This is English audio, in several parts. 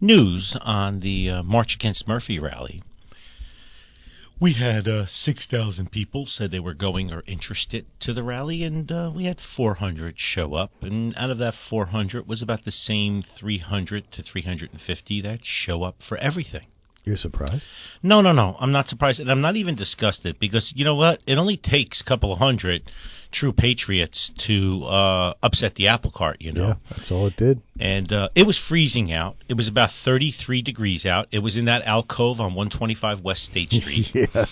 news on the uh, March Against Murphy rally. We had uh, 6,000 people said they were going or interested to the rally, and uh, we had 400 show up. And out of that 400 was about the same 300 to 350 that show up for everything. You're surprised? No, no, no. I'm not surprised, and I'm not even disgusted because you know what? It only takes a couple of hundred true patriots to uh, upset the apple cart. You know. Yeah, that's all it did. And uh, it was freezing out. It was about 33 degrees out. It was in that alcove on 125 West State Street. yeah.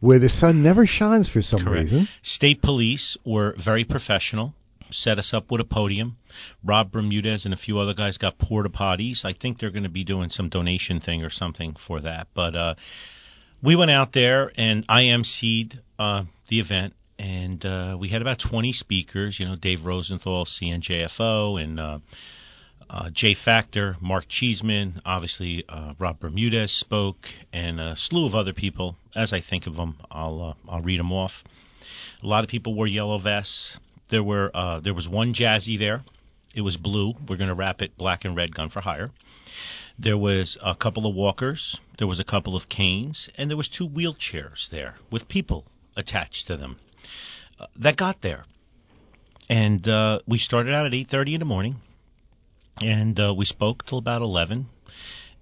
Where the sun never shines for some Correct. reason. State police were very professional. Set us up with a podium. Rob Bermudez and a few other guys got porta potties. I think they're going to be doing some donation thing or something for that. But uh, we went out there and IMC'd uh, the event, and uh, we had about 20 speakers. You know, Dave Rosenthal, CNJFO, and uh, uh, Jay Factor, Mark Cheeseman, obviously uh, Rob Bermudez spoke, and a slew of other people. As I think of them, I'll uh, I'll read them off. A lot of people wore yellow vests. There were uh, there was one jazzy there. It was blue. We're going to wrap it black and red, gun for hire. There was a couple of walkers. There was a couple of canes, and there was two wheelchairs there with people attached to them. Uh, that got there, and uh, we started out at eight thirty in the morning, and uh, we spoke till about eleven,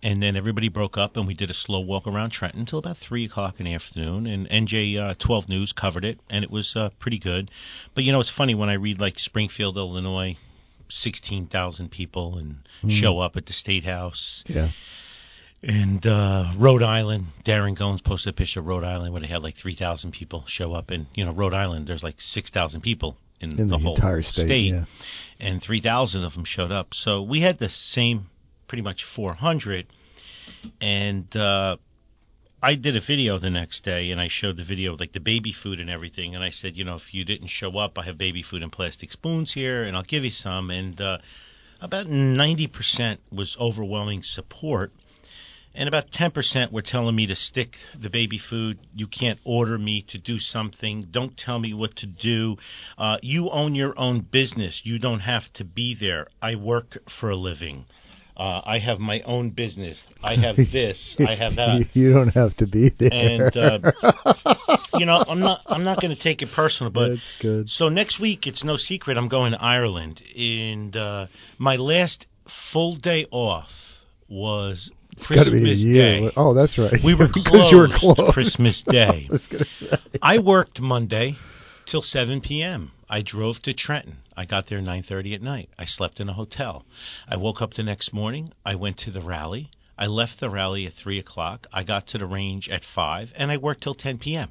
and then everybody broke up, and we did a slow walk around Trenton until about three o'clock in the afternoon. And NJ uh, twelve News covered it, and it was uh, pretty good. But you know, it's funny when I read like Springfield, Illinois, sixteen thousand people and show up at the state house. Yeah. And uh, Rhode Island, Darren Gomes posted a picture of Rhode Island where they had like 3,000 people show up. And, you know, Rhode Island, there's like 6,000 people in, In the whole entire state, yeah. And 3,000 of them showed up. So we had the same, pretty much 400. And uh, I did a video the next day and I showed the video of like the baby food and everything. And I said, you know, if you didn't show up, I have baby food and plastic spoons here and I'll give you some. And uh, about 90% was overwhelming support and about 10% were telling me to stick the baby food. You can't order me to do something. Don't tell me what to do. Uh, you own your own business. You don't have to be there. I work for a living. Uh, I have my own business. I have this. I have that. you don't have to be there. And uh, you know, I'm not. I'm not going to take it personal, but That's good. so next week, it's no secret. I'm going to Ireland, and uh, my last full day off was Christmas be a year. Day. Oh, that's right. We were because you were closed closed. Christmas Day. I. I worked Monday till 7 p.m. I drove to Trenton. I got there 9:30 at night. I slept in a hotel. I woke up the next morning. I went to the rally. I left the rally at 3 o'clock. I got to the range at 5, and I worked till 10 p.m.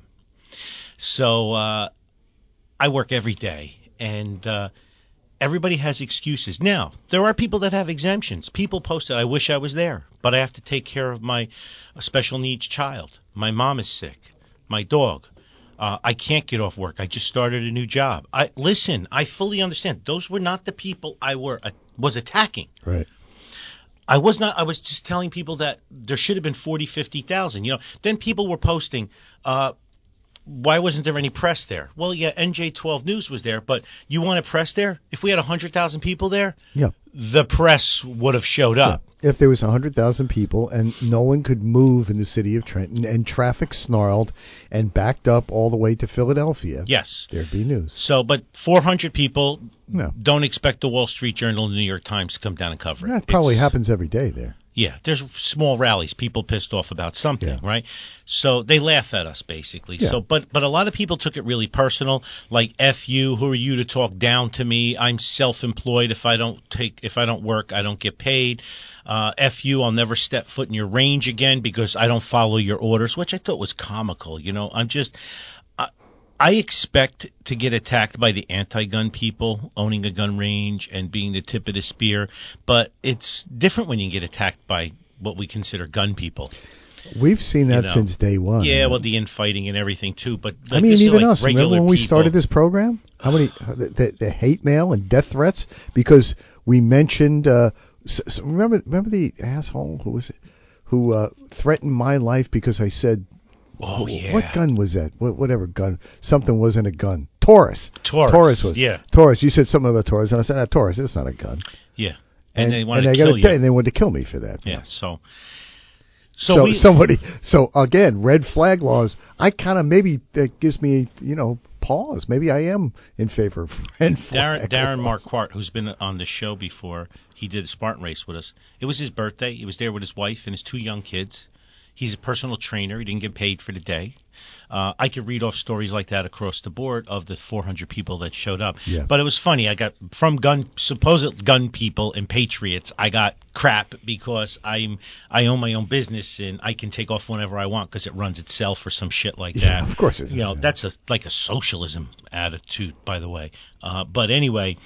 So uh, I work every day, and uh, everybody has excuses. Now, there are people that have exemptions. People posted, I wish I was there, but I have to take care of my uh, special needs child. My mom is sick. My dog. Uh, I can't get off work. I just started a new job. I listen. I fully understand. Those were not the people I were uh, was attacking. Right. I was not. I was just telling people that there should have been 40, 50,000. You know. Then people were posting. Uh, why wasn't there any press there? Well, yeah, NJ12 News was there, but you want a press there? If we had 100,000 people there, Yeah. the press would have showed up. If there was 100,000 people and no one could move in the city of Trenton and traffic snarled and backed up all the way to Philadelphia, Yes. there'd be news. So, but 400 people No. don't expect the Wall Street Journal and the New York Times to come down and cover it. That probably It's- happens every day there. Yeah, there's small rallies, people pissed off about something, Yeah. right? So they laugh at us basically. Yeah. So but but a lot of people took it really personal, like F you, who are you to talk down to me? I'm self-employed if I don't take if I don't work, I don't get paid. Uh, F you, I'll never step foot in your range again because I don't follow your orders, which I thought was comical, you know. I'm just I, expect to get attacked by the anti-gun people owning a gun range and being the tip of the spear, but it's different when you get attacked by what we consider gun people. We've seen that know. since day one. Yeah, well, the infighting and everything too. But I mean, even like us. Remember when we people. started this program? How many the, the, the hate mail and death threats because we mentioned. Uh, s s remember, remember the asshole who was it who uh, threatened my life because I said, Oh yeah. "What gun was that? What, whatever gun? Something wasn't a gun. Taurus. Taurus, Taurus was. yeah. Taurus. You said something about Taurus, and I said, ah, "Taurus. It's not a gun." Yeah. And, they wanted and to kill you. and they wanted to kill me for that. yeah. So. So, So, we, somebody, so again, red flag laws. I kind of maybe that gives me, you know, pause. Maybe I am in favor of red Darren flag Darren laws. Marquardt, who's been on the show before, he did a Spartan race with us. It was his birthday. He was there with his wife and his two young kids. He's a personal trainer. He didn't get paid for the day. Uh, I could read off stories like that across the board of the 400 people that showed up. Yeah. But it was funny. I got from gun supposed gun people and patriots. I got crap because I'm I own my own business and I can take off whenever I want because it runs itself or some shit like that. Yeah, of course it You know yeah. that's a like a socialism attitude, by the way. Uh, but anyway,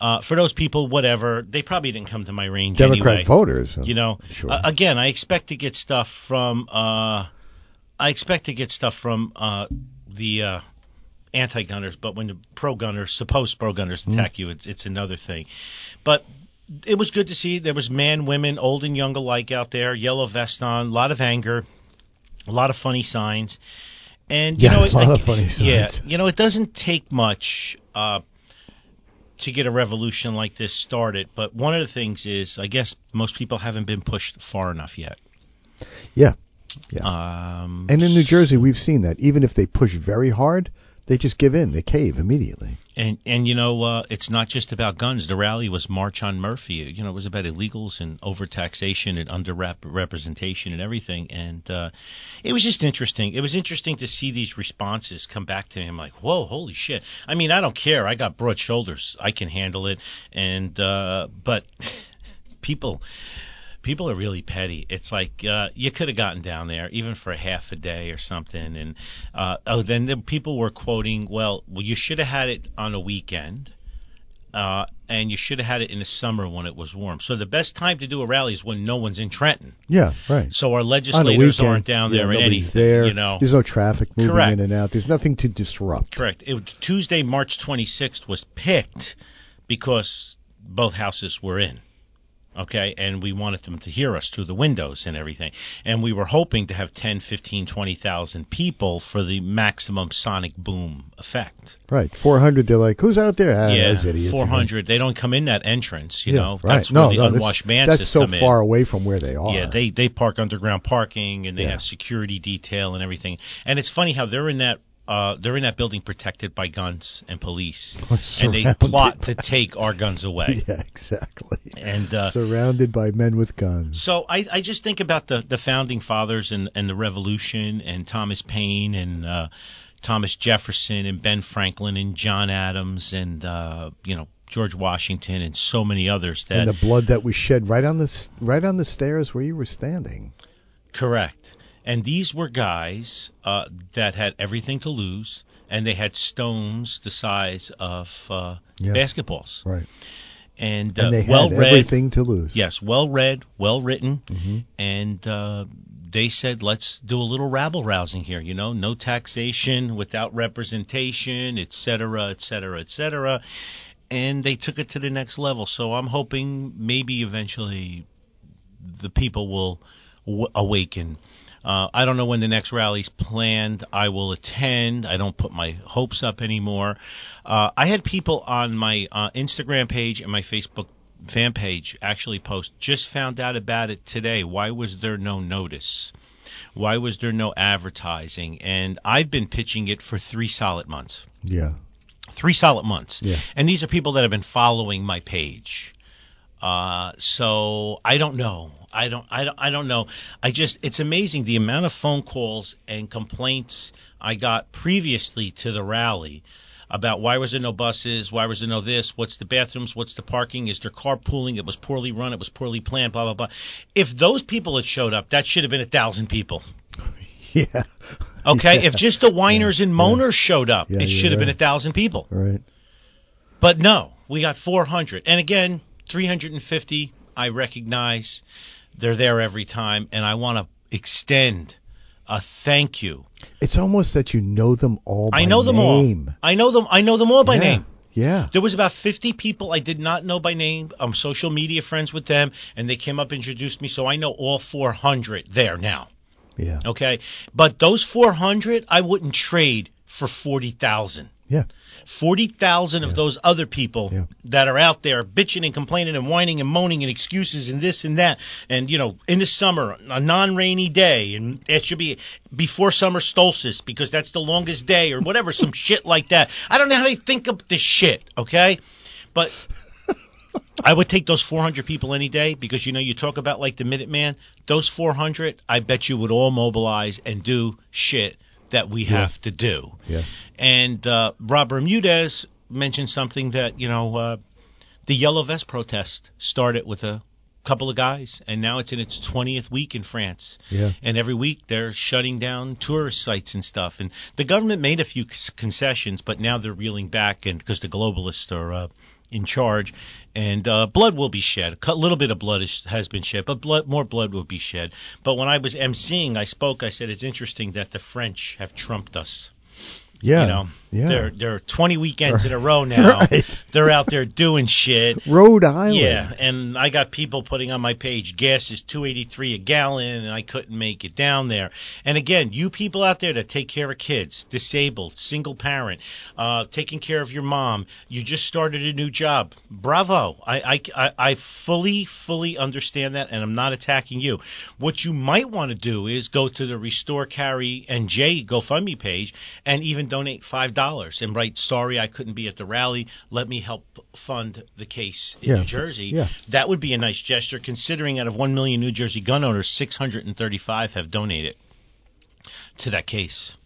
uh, for those people, whatever, they probably didn't come to my range Democrat anyway. voters. uh, You know, Sure. uh, again, I expect to get stuff from. Uh, I expect to get stuff from uh, the uh, anti-gunners, but when the pro-gunners, supposed pro-gunners Hmm. attack you, it's it's another thing. But it was good to see there was men, women, old and young alike out there, yellow vest on, a lot of anger, a lot of funny signs, and you Yeah, know, a it- lot like- of funny signs. Yeah, you know, it doesn't take much. To get a revolution like this started, but one of the things is, I guess most people haven't been pushed far enough yet. yeah. Um, And in New Jersey, we've seen that. Even if they push very hard, they just give in. They cave immediately. And and you know, uh, it's not just about guns. The rally was March on Murphy. You know, it was about illegals and overtaxation and underrepresentation and everything. And uh, it was just interesting. It was interesting to see these responses come back to him like, "Whoa, holy shit!" I mean, I don't care. I got broad shoulders. I can handle it. And uh, but people. People are really petty. It's like uh, you could have gotten down there even for half a day or something, and uh, oh, then the people were quoting, "Well, well, you should have had it on a weekend, uh, and you should have had it in the summer when it was warm. So the best time to do a rally is when no one's in Trenton. Yeah, right. So our legislators weekend, aren't down yeah, there nobody's anything. there. You know, There's no traffic moving Correct. in and out. There's nothing to disrupt. correct. It, was- Tuesday, March 26th was picked because both houses were in. Okay, and we wanted them to hear us through the windows and everything. And we were hoping to have 10, 15, 20,000 people for the maximum sonic boom effect. Right. 400, they're like, who's out there? Ah, yeah, those idiots. 400. They don't come in that entrance, you Yeah, know. right. That's no, where the no, unwashed masses that's so come in. far away from where they are. Yeah, they they park underground parking and they Yeah. have security detail and everything. And it's funny how they're in that uh, they're in that building protected by guns and police, and they plot to take our guns away. Yeah, exactly. And uh, Surrounded by men with guns. so I, I just think about the, the founding fathers and, and the Revolution and Thomas Paine and uh, Thomas Jefferson and Ben Franklin and John Adams and uh, you know George Washington and so many others that and the blood that was shed right on the right on the stairs where you were standing. Correct. And these were guys uh, that had everything to lose, and they had stones the size of uh, Yeah. basketballs, Right. and, uh, And they had well read. everything to lose. Yes, well read, well written, Mhm. and uh, they said, "Let's do a little rabble rousing here." You know, no taxation without representation, et cetera, et cetera, et cetera. And they took it to the next level. So I'm hoping maybe eventually the people will w- awaken. Uh, I don't know when the next rally's planned. I will attend. I don't put my hopes up anymore. Uh, I had people on my uh, Instagram page and my Facebook fan page actually post. Just found out about it today. Why was there no notice? Why was there no advertising? And I've been pitching it for three solid months. Yeah. Three solid months. Yeah. And these are people that have been following my page. Uh, so I don't know. I don't. I don't. I don't know. I just. It's amazing the amount of phone calls and complaints I got previously to the rally about why was there no buses, why was there no this, what's the bathrooms, what's the parking, is there carpooling, it was poorly run, it was poorly planned, blah blah blah. If those people had showed up, that should have been a thousand people. Yeah. Okay, Yeah. if just the whiners and Yeah. moaners showed up, Yeah, it should have been a thousand people. Right. But no, we got 400. And again, 350, I recognize they're there every time, and I want to extend a thank you. It's almost that you know them all. By I know them name. all. I know them. I know them all by yeah. name. Yeah. There was about 50 people I did not know by name. I'm social media friends with them, and they came up and introduced me, so I know all 400 there now. Yeah. Okay, but those 400 I wouldn't trade for 40,000. Yeah. 40,000 of those other people Yeah. that are out there bitching and complaining and whining and moaning and excuses and this and that. And, you know, in the summer, a non rainy day, and it should be before summer solstice because that's the longest day or whatever, some shit like that. I don't know how they think of this shit, okay? But. I would take those 400 people any day because you know you talk about like the Minuteman. Those 400, I bet you would all mobilize and do shit that we Yeah. have to do. Yeah. And uh, Rob Bermudez mentioned something that you know uh, the Yellow Vest protest started with a couple of guys, and now it's in its 20th week in France. Yeah. And every week they're shutting down tourist sites and stuff. And the government made a few concessions, but now they're reeling back, and because the globalists are. Uh, in charge, and uh, blood will be shed. A little bit of blood is, has been shed, but blood, more blood will be shed. But when I was emceeing, I spoke. I said it's interesting that the French have trumped us. Yeah. You know, yeah. they're they're 20 weekends in a row now. Right. They're out there doing shit. Rhode Island. Yeah, and I got people putting on my page gas is 283 a gallon and I couldn't make it down there. And again, you people out there that take care of kids, disabled, single parent, uh taking care of your mom, you just started a new job. Bravo. I I I, I fully fully understand that and I'm not attacking you. What you might want to do is go to the Restore Carry NJ GoFundMe page and even donate $5 and write sorry I couldn't be at the rally, let me help fund the case in Yeah. New Jersey. Yeah. That would be a nice gesture considering out of 1 million New Jersey gun owners, 635 have donated to that case.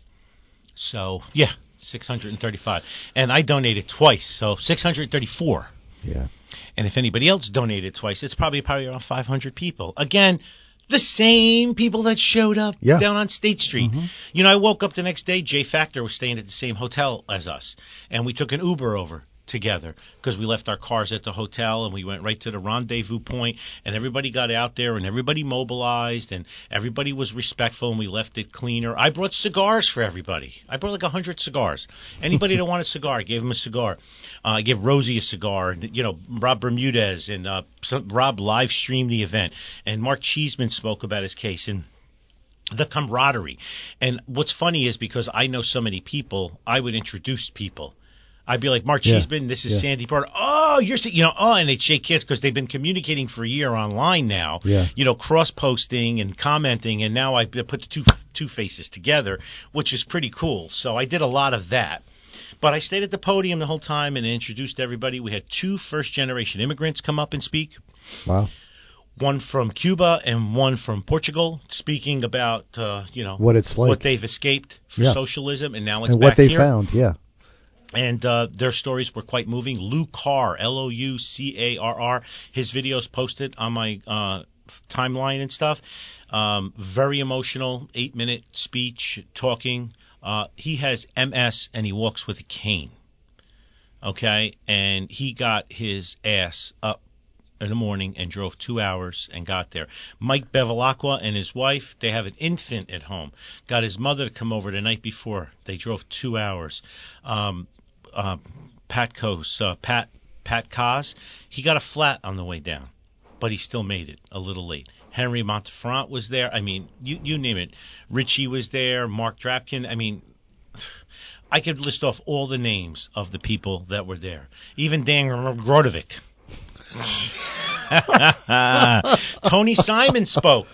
So, yeah, 635. And I donated twice, so 634. Yeah. And if anybody else donated twice, it's probably probably around 500 people. Again, the same people that showed up Yeah. down on State Street. Mm-hmm. You know, I woke up the next day. Jay Factor was staying at the same hotel as us, and we took an Uber over together because we left our cars at the hotel and we went right to the rendezvous point and everybody got out there and everybody mobilized and everybody was respectful and we left it cleaner i brought cigars for everybody i brought like a hundred cigars anybody that wanted a cigar i gave them a cigar uh, i gave rosie a cigar and you know rob bermudez and uh, some, rob live streamed the event and mark cheeseman spoke about his case and the camaraderie. And what's funny is because I know so many people, I would introduce people. I'd be like, Mark Yeah. Cheeseman, this is Yeah. Sandy Porter. Oh, you're, you know, oh, and they'd shake hands because they've been communicating for a year online now. Yeah. You know, cross posting and commenting, and now I put the two two faces together, which is pretty cool. So I did a lot of that. But I stayed at the podium the whole time and introduced everybody. We had two first generation immigrants come up and speak Wow. one from Cuba and one from Portugal, speaking about uh, you know What it's like. what they've escaped for Yeah. socialism, and now it's and what they here. found. Yeah. And uh, their stories were quite moving. Lou Carr, L O U C A R R, his videos posted on my uh, timeline and stuff. Um, very emotional, eight minute speech talking. Uh, he has MS and he walks with a cane. Okay, and he got his ass up in the morning and drove two hours and got there. Mike Bevilacqua and his wife, they have an infant at home. Got his mother to come over the night before. They drove two hours. Um, uh, Pat Kos, uh, Pat Pat Kos, he got a flat on the way down, but he still made it a little late. Henry Montefront was there. I mean, you you name it. Richie was there. Mark Drapkin. I mean, I could list off all the names of the people that were there. Even Dan Grodovic. Tony Simon spoke.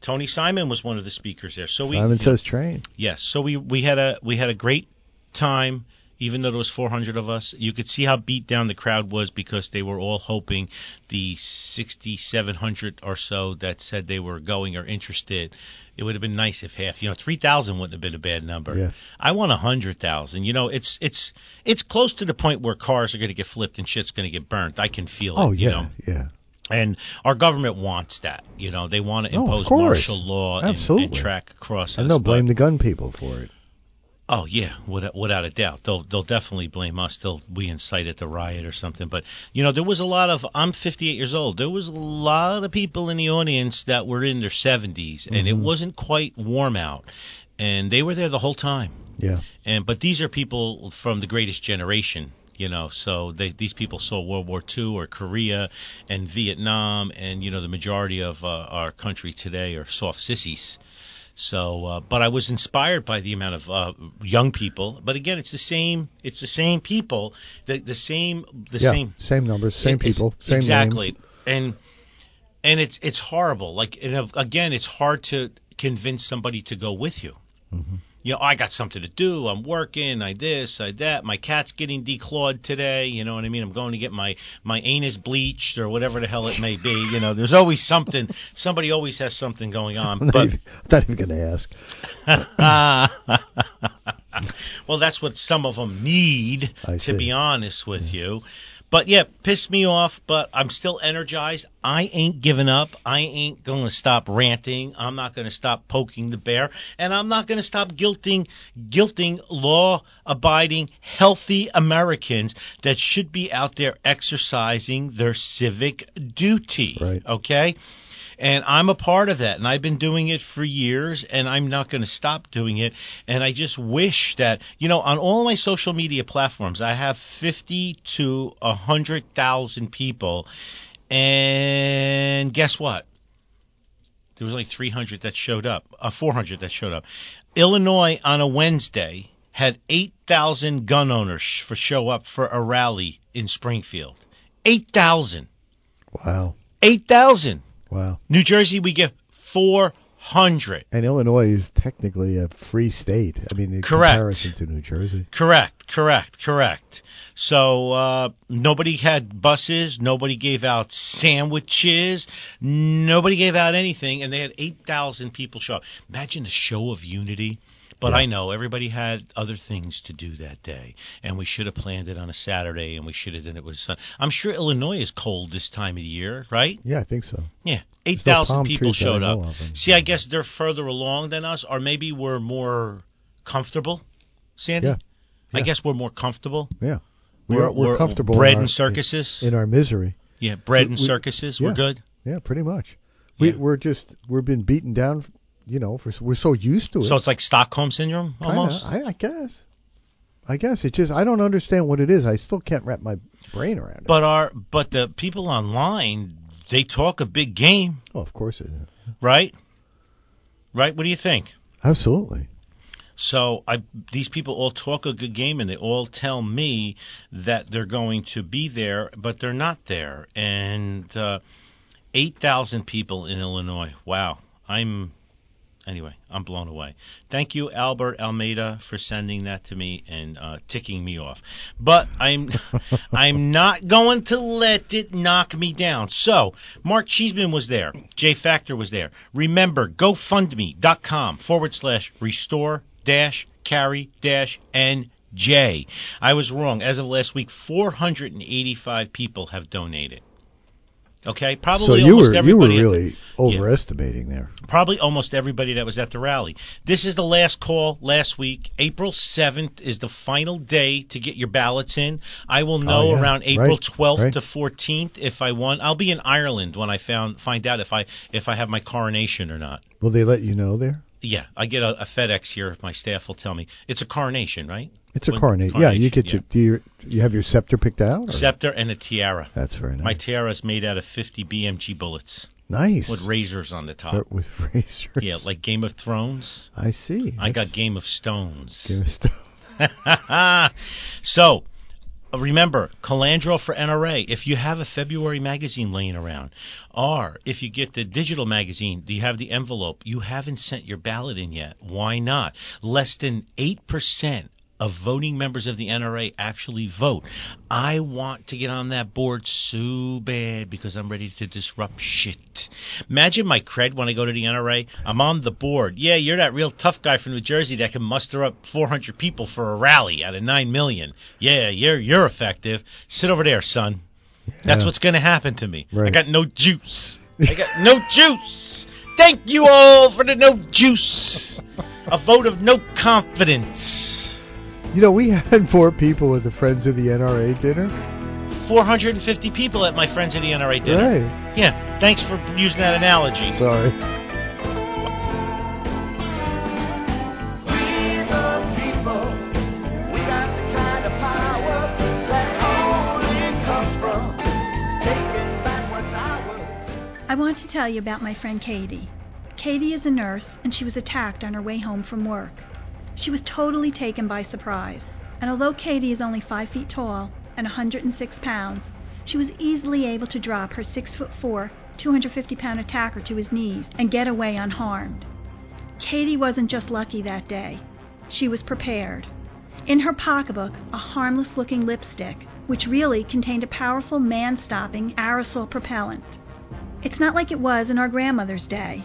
Tony Simon was one of the speakers there. So we Simon says train. Yes. So we we had a we had a great time even though there was 400 of us. You could see how beat down the crowd was because they were all hoping the 6,700 or so that said they were going or interested. It would have been nice if half. You know, 3,000 wouldn't have been a bad number. Yeah. I want 100,000. You know, it's it's it's close to the point where cars are going to get flipped and shit's going to get burnt. I can feel Oh it. You yeah, know? yeah. And our government wants that. You know, they want to Oh, impose course. martial law and, and track across And us. they'll blame the gun people for it. Oh yeah, without, without a doubt, they'll they'll definitely blame us. They'll we incited the riot or something. But you know, there was a lot of. I'm 58 years old. There was a lot of people in the audience that were in their 70s, and it Mm-hmm. wasn't quite warm out, and they were there the whole time. Yeah. And but these are people from the greatest generation, you know. So they, these people saw World War II or Korea and Vietnam, and you know the majority of uh, our country today are soft sissies. So, uh, but I was inspired by the amount of uh, young people. But again, it's the same. It's the same people. The the same. The yeah. same. Same numbers, same people, same exactly. names. And and it's it's horrible. Like and again, it's hard to convince somebody to go with you. Mm-hmm. You know, I got something to do. I'm working. I this, I that. My cat's getting declawed today. You know what I mean? I'm going to get my my anus bleached or whatever the hell it may be. You know, there's always something. Somebody always has something going on. I'm not But even, I'm not even going to ask. well, that's what some of them need, I to see. be honest with you. But yeah, pissed me off, but I'm still energized. I ain't giving up. I ain't going to stop ranting. I'm not going to stop poking the bear, and I'm not going to stop guilting guilting law-abiding healthy Americans that should be out there exercising their civic duty. Right. Okay? And I'm a part of that, and I've been doing it for years, and I'm not going to stop doing it. And I just wish that, you know, on all my social media platforms, I have 50 to 100,000 people. And guess what? There was like 300 that showed up, uh, 400 that showed up. Illinois on a Wednesday had 8,000 gun owners for show up for a rally in Springfield. 8,000. Wow. 8,000. Wow. New Jersey, we get 400. And Illinois is technically a free state. I mean, in Correct. comparison to New Jersey. Correct, correct, correct. So uh, nobody had buses. Nobody gave out sandwiches. Nobody gave out anything, and they had eight thousand people show up. Imagine a show of unity. But Yeah. I know everybody had other things to do that day, and we should have planned it on a Saturday, and we should have done it with sun. I'm sure Illinois is cold this time of the year, right? Yeah, I think so. Yeah, eight thousand no people trees that I showed up. See, I guess they're further along than us, or maybe we're more comfortable. Sandy, Yeah. I guess we're more comfortable. Yeah. We We're, we're, we're comfortable. Bread in, our, in circuses. In, our misery. yeah, bread in we- circuses. yeah. We're good. Yeah, pretty much. We, Yeah. We're just, we've been beaten down, you know, for, we're so used to it. So it's like Stockholm syndrome, Kinda, almost. I, I guess. I guess it just I don't understand what it is. I still can't wrap my brain around it. But our but the people online they talk a big game, oh, of course it is. right? Right. What do you think? Absolutely. So I these people all talk a good game and they all tell me that they're going to be there, but they're not there. And uh, eight thousand people in Illinois. Wow, I'm anyway. I'm blown away. Thank you, Albert Almeida, for sending that to me and uh, ticking me off. But I'm I'm not going to let it knock me down. So Mark Cheeseman was there. Jay Factor was there. Remember, GoFundMe.com forward slash restore dash carry dash NJ. I was wrong. As of last week, 485 people have donated. Okay, probably so you were you were really overestimating there. probably almost everybody that was at the rally. This is the last call last week. April 7th is the final day to get your ballots in. I will oh, know Oh, yeah. around April Right. 12th Right. to 14th if I won. I'll be in Ireland when I found find out if I if I have my coronation or not. Will they let you know there? Yeah, I get a, a FedEx here. If my staff will tell me it's a coronation, right? It's a coronation. Yeah, you get yeah. your do you you have your scepter picked out? or- scepter and a tiara. That's very nice. My tiara is made out of 50 BMG bullets nice. with razors on the top. But with razors. Yeah, like Game of Thrones. I see. I got Game of Stones. Game of stuff. so, uh, remember, Colandro for NRA. If you have a February magazine laying around, or if you get the digital magazine, do you have the envelope, you haven't sent your ballot in yet. Why not? Less than 8% of voting members of the NRA actually vote. I want to get on that board so bad because I'm ready to disrupt shit. Imagine my cred when I go to the NRA. I'm on the board. Yeah, you're that real tough guy from New Jersey that can muster up 400 people for a rally out of 9 million. Yeah, you're you're effective. Sit over there, son. That's Yeah. what's going to happen to me. I got no juice. I got no juice. Thank you all for the no juice. A vote of no confidence. You know, we had four people at the Friends of the NRA dinner. 450 people at my friends of the NRA dinner. Right. Yeah, thanks for using that analogy. Sorry. We the people, we got the kind of power that only comes from taking back what's ours. I want to tell you about my friend Katie. Katie is a nurse, and she was attacked on her way home from work. She was totally taken by surprise, and although Katie is only 5 feet tall and 106 pounds, she was easily able to drop her 6 foot 4, 250 pound attacker to his knees and get away unharmed. Katie wasn't just lucky that day, she was prepared. In her pocketbook, a harmless looking lipstick, which really contained a powerful man stopping aerosol propellant. It's not like it was in our grandmother's day.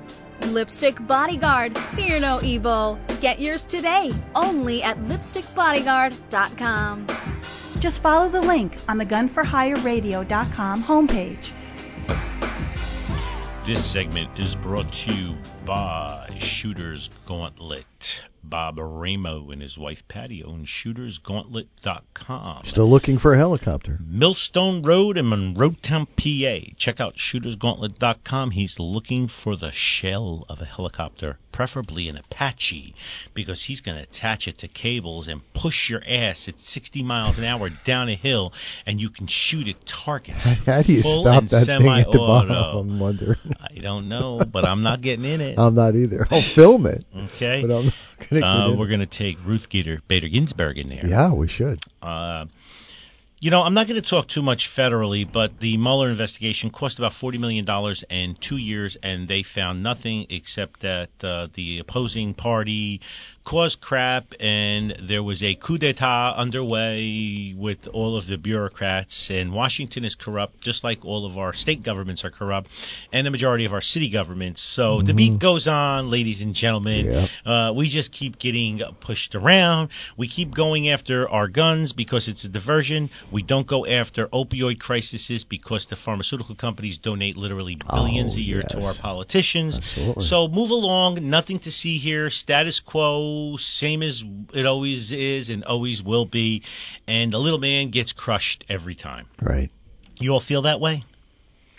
Lipstick Bodyguard, fear no evil. Get yours today, only at lipstickbodyguard.com. Just follow the link on the gunforhireradio.com homepage. This segment is brought to you by Shooters Gauntlet. Bob Ramo and his wife Patty own shootersgauntlet.com. Still looking for a helicopter. Millstone Road in Monroeton, PA. Check out shootersgauntlet.com. He's looking for the shell of a helicopter, preferably an Apache, because he's going to attach it to cables and push your ass at 60 miles an hour down a hill, and you can shoot at targets. How do you stop that thing at the bottom? I'm wondering. I don't know, but I'm not getting in it. I'm not either. I'll film it, Okay. but I'm not going to Uh, get in we're going to take Ruth Bader Ginsburg in there. Yeah, we should. Uh, you know, I'm not going to talk too much federally, but the Mueller investigation cost about $40 million and two in two years, and they found nothing except that uh, the opposing party caused crap, and there was a coup d'etat underway with all of the bureaucrats, and Washington is corrupt, just like all of our state governments are corrupt, and the majority of our city governments. So the beat goes on, ladies and gentlemen. Yeah. Uh, we just keep getting pushed around. We keep going after our guns because it's a diversion. We don't go after opioid crises because the pharmaceutical companies donate literally billions Oh, a year to our politicians. Absolutely. So move along. Nothing to see here. Status quo, same as it always is and always will be. And the little man gets crushed every time. Right. You all feel that way?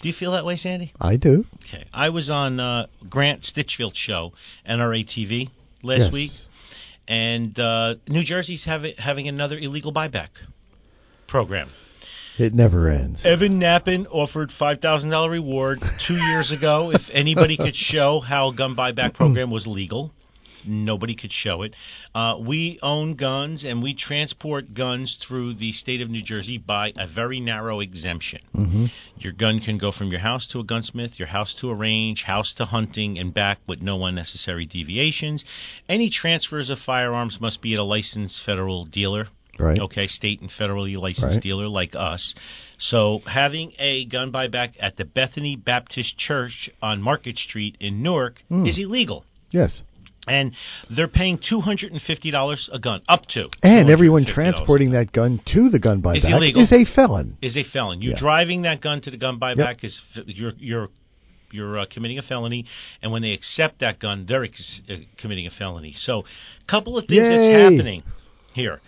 Do you feel that way, Sandy? I do. Okay. I was on uh, Grant Stinchfield's show, NRA TV, last Yes. week, and uh, New Jersey's have having another illegal buyback program. It never ends. Evan Nappen offered five thousand dollar reward two years ago if anybody could show how a gun buyback program was legal. Nobody could show it. Uh, we own guns and we transport guns through the state of New Jersey by a very narrow exemption. hmm Your gun can go from your house to a gunsmith, your house to a range, house to hunting, and back with no unnecessary deviations. Any transfers of firearms must be at a licensed federal dealer. Right. Okay, state and federally licensed Right. dealer like us. So having a gun buyback at the Bethany Baptist Church on Market Street in Newark Hmm. is illegal. Yes. And they're paying two hundred and fifty dollars a gun, up to. And everyone $250 transporting that gun to the gun buyback Is illegal. is a felon. is a felon. You Yeah. driving that gun to the gun buyback is you're you're you're uh, committing a felony, and when they accept that gun, they're ex- uh, committing a felony. So, a couple of things Yay. that's happening here.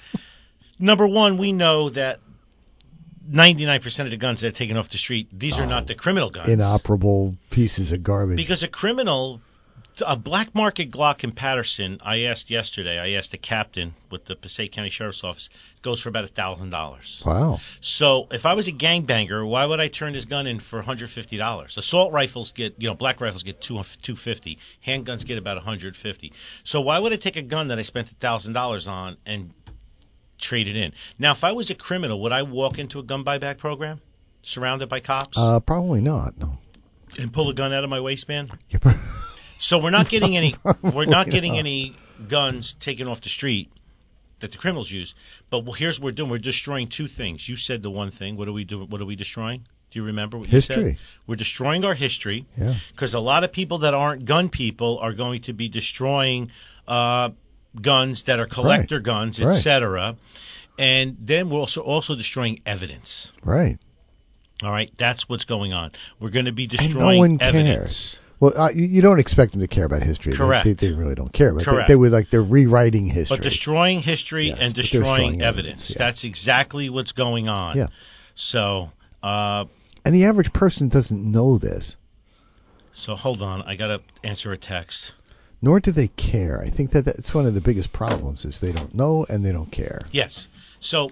Number one, we know that 99% of the guns that are taken off the street, these are not oh. the criminal guns. Inoperable pieces of garbage. Because a criminal, a black market Glock in Paterson, I asked yesterday, I asked the captain with the Passaic County Sheriff's Office, goes for about a thousand dollars. wow. So if I was a gangbanger, why would I turn this gun in for $150? Assault rifles get, you know, black rifles get two 250. Handguns get about 150. So why would I take a gun that I spent $1,000 on and trade it in? Now, if I was a criminal, would I walk into a gun buyback program surrounded by cops Uh, probably not. No. and pull a gun out of my waistband? You So we're not getting any we're not getting not. any guns taken off the street that the criminals use. But well, here's what we're doing: we're destroying two things. You said the one thing. What are we doing? What are we destroying? Do you remember what you History. said? We're destroying our history Yeah. because a lot of people that aren't gun people are going to be destroying uh, guns that are collector guns, Right. etc. And then we're also also destroying evidence. Right. All right, that's what's going on. We're going to be And destroying no one evidence. cares. Well, uh, you, don't expect them to care about history. They- Correct. They, they really don't care. But they- Correct. They, would like they're rewriting history. But destroying history Yes, and destroying destroying evidence. evidence, yeah. That's exactly what's going on. Yeah. So, uh, and the average person doesn't know this, so hold on. I got to answer a text. Nor do they care. I think that that's one of the biggest problems is they don't know and they don't care. Yes. So,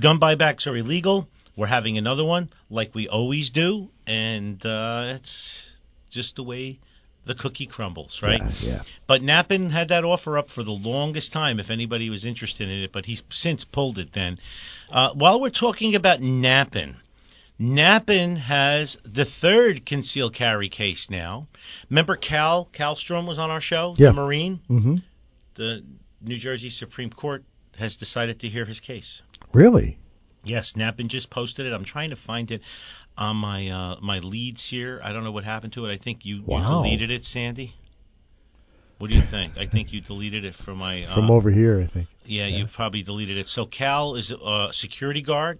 gun buybacks are illegal. We're having another one like we always do. And uh, it's just the way the cookie crumbles, right? Yeah. yeah. But Nappen had that offer up for the longest time if anybody was interested in it, but he's since pulled it then. Uh, while we're talking about Nappen, Nappen has the third concealed carry case now. Remember Cal Calstrom was on our show, Yeah. the Marine? hmm The New Jersey Supreme Court has decided to hear his case. Really? Yes, Nappen just posted it. I'm trying to find it on my uh, my leads here. I don't know what happened to it. I think you, Wow. you deleted it, Sandy. What do you think? I think you deleted it from my From uh, over here, I think. Yeah, you probably deleted it. So Cal is a security guard,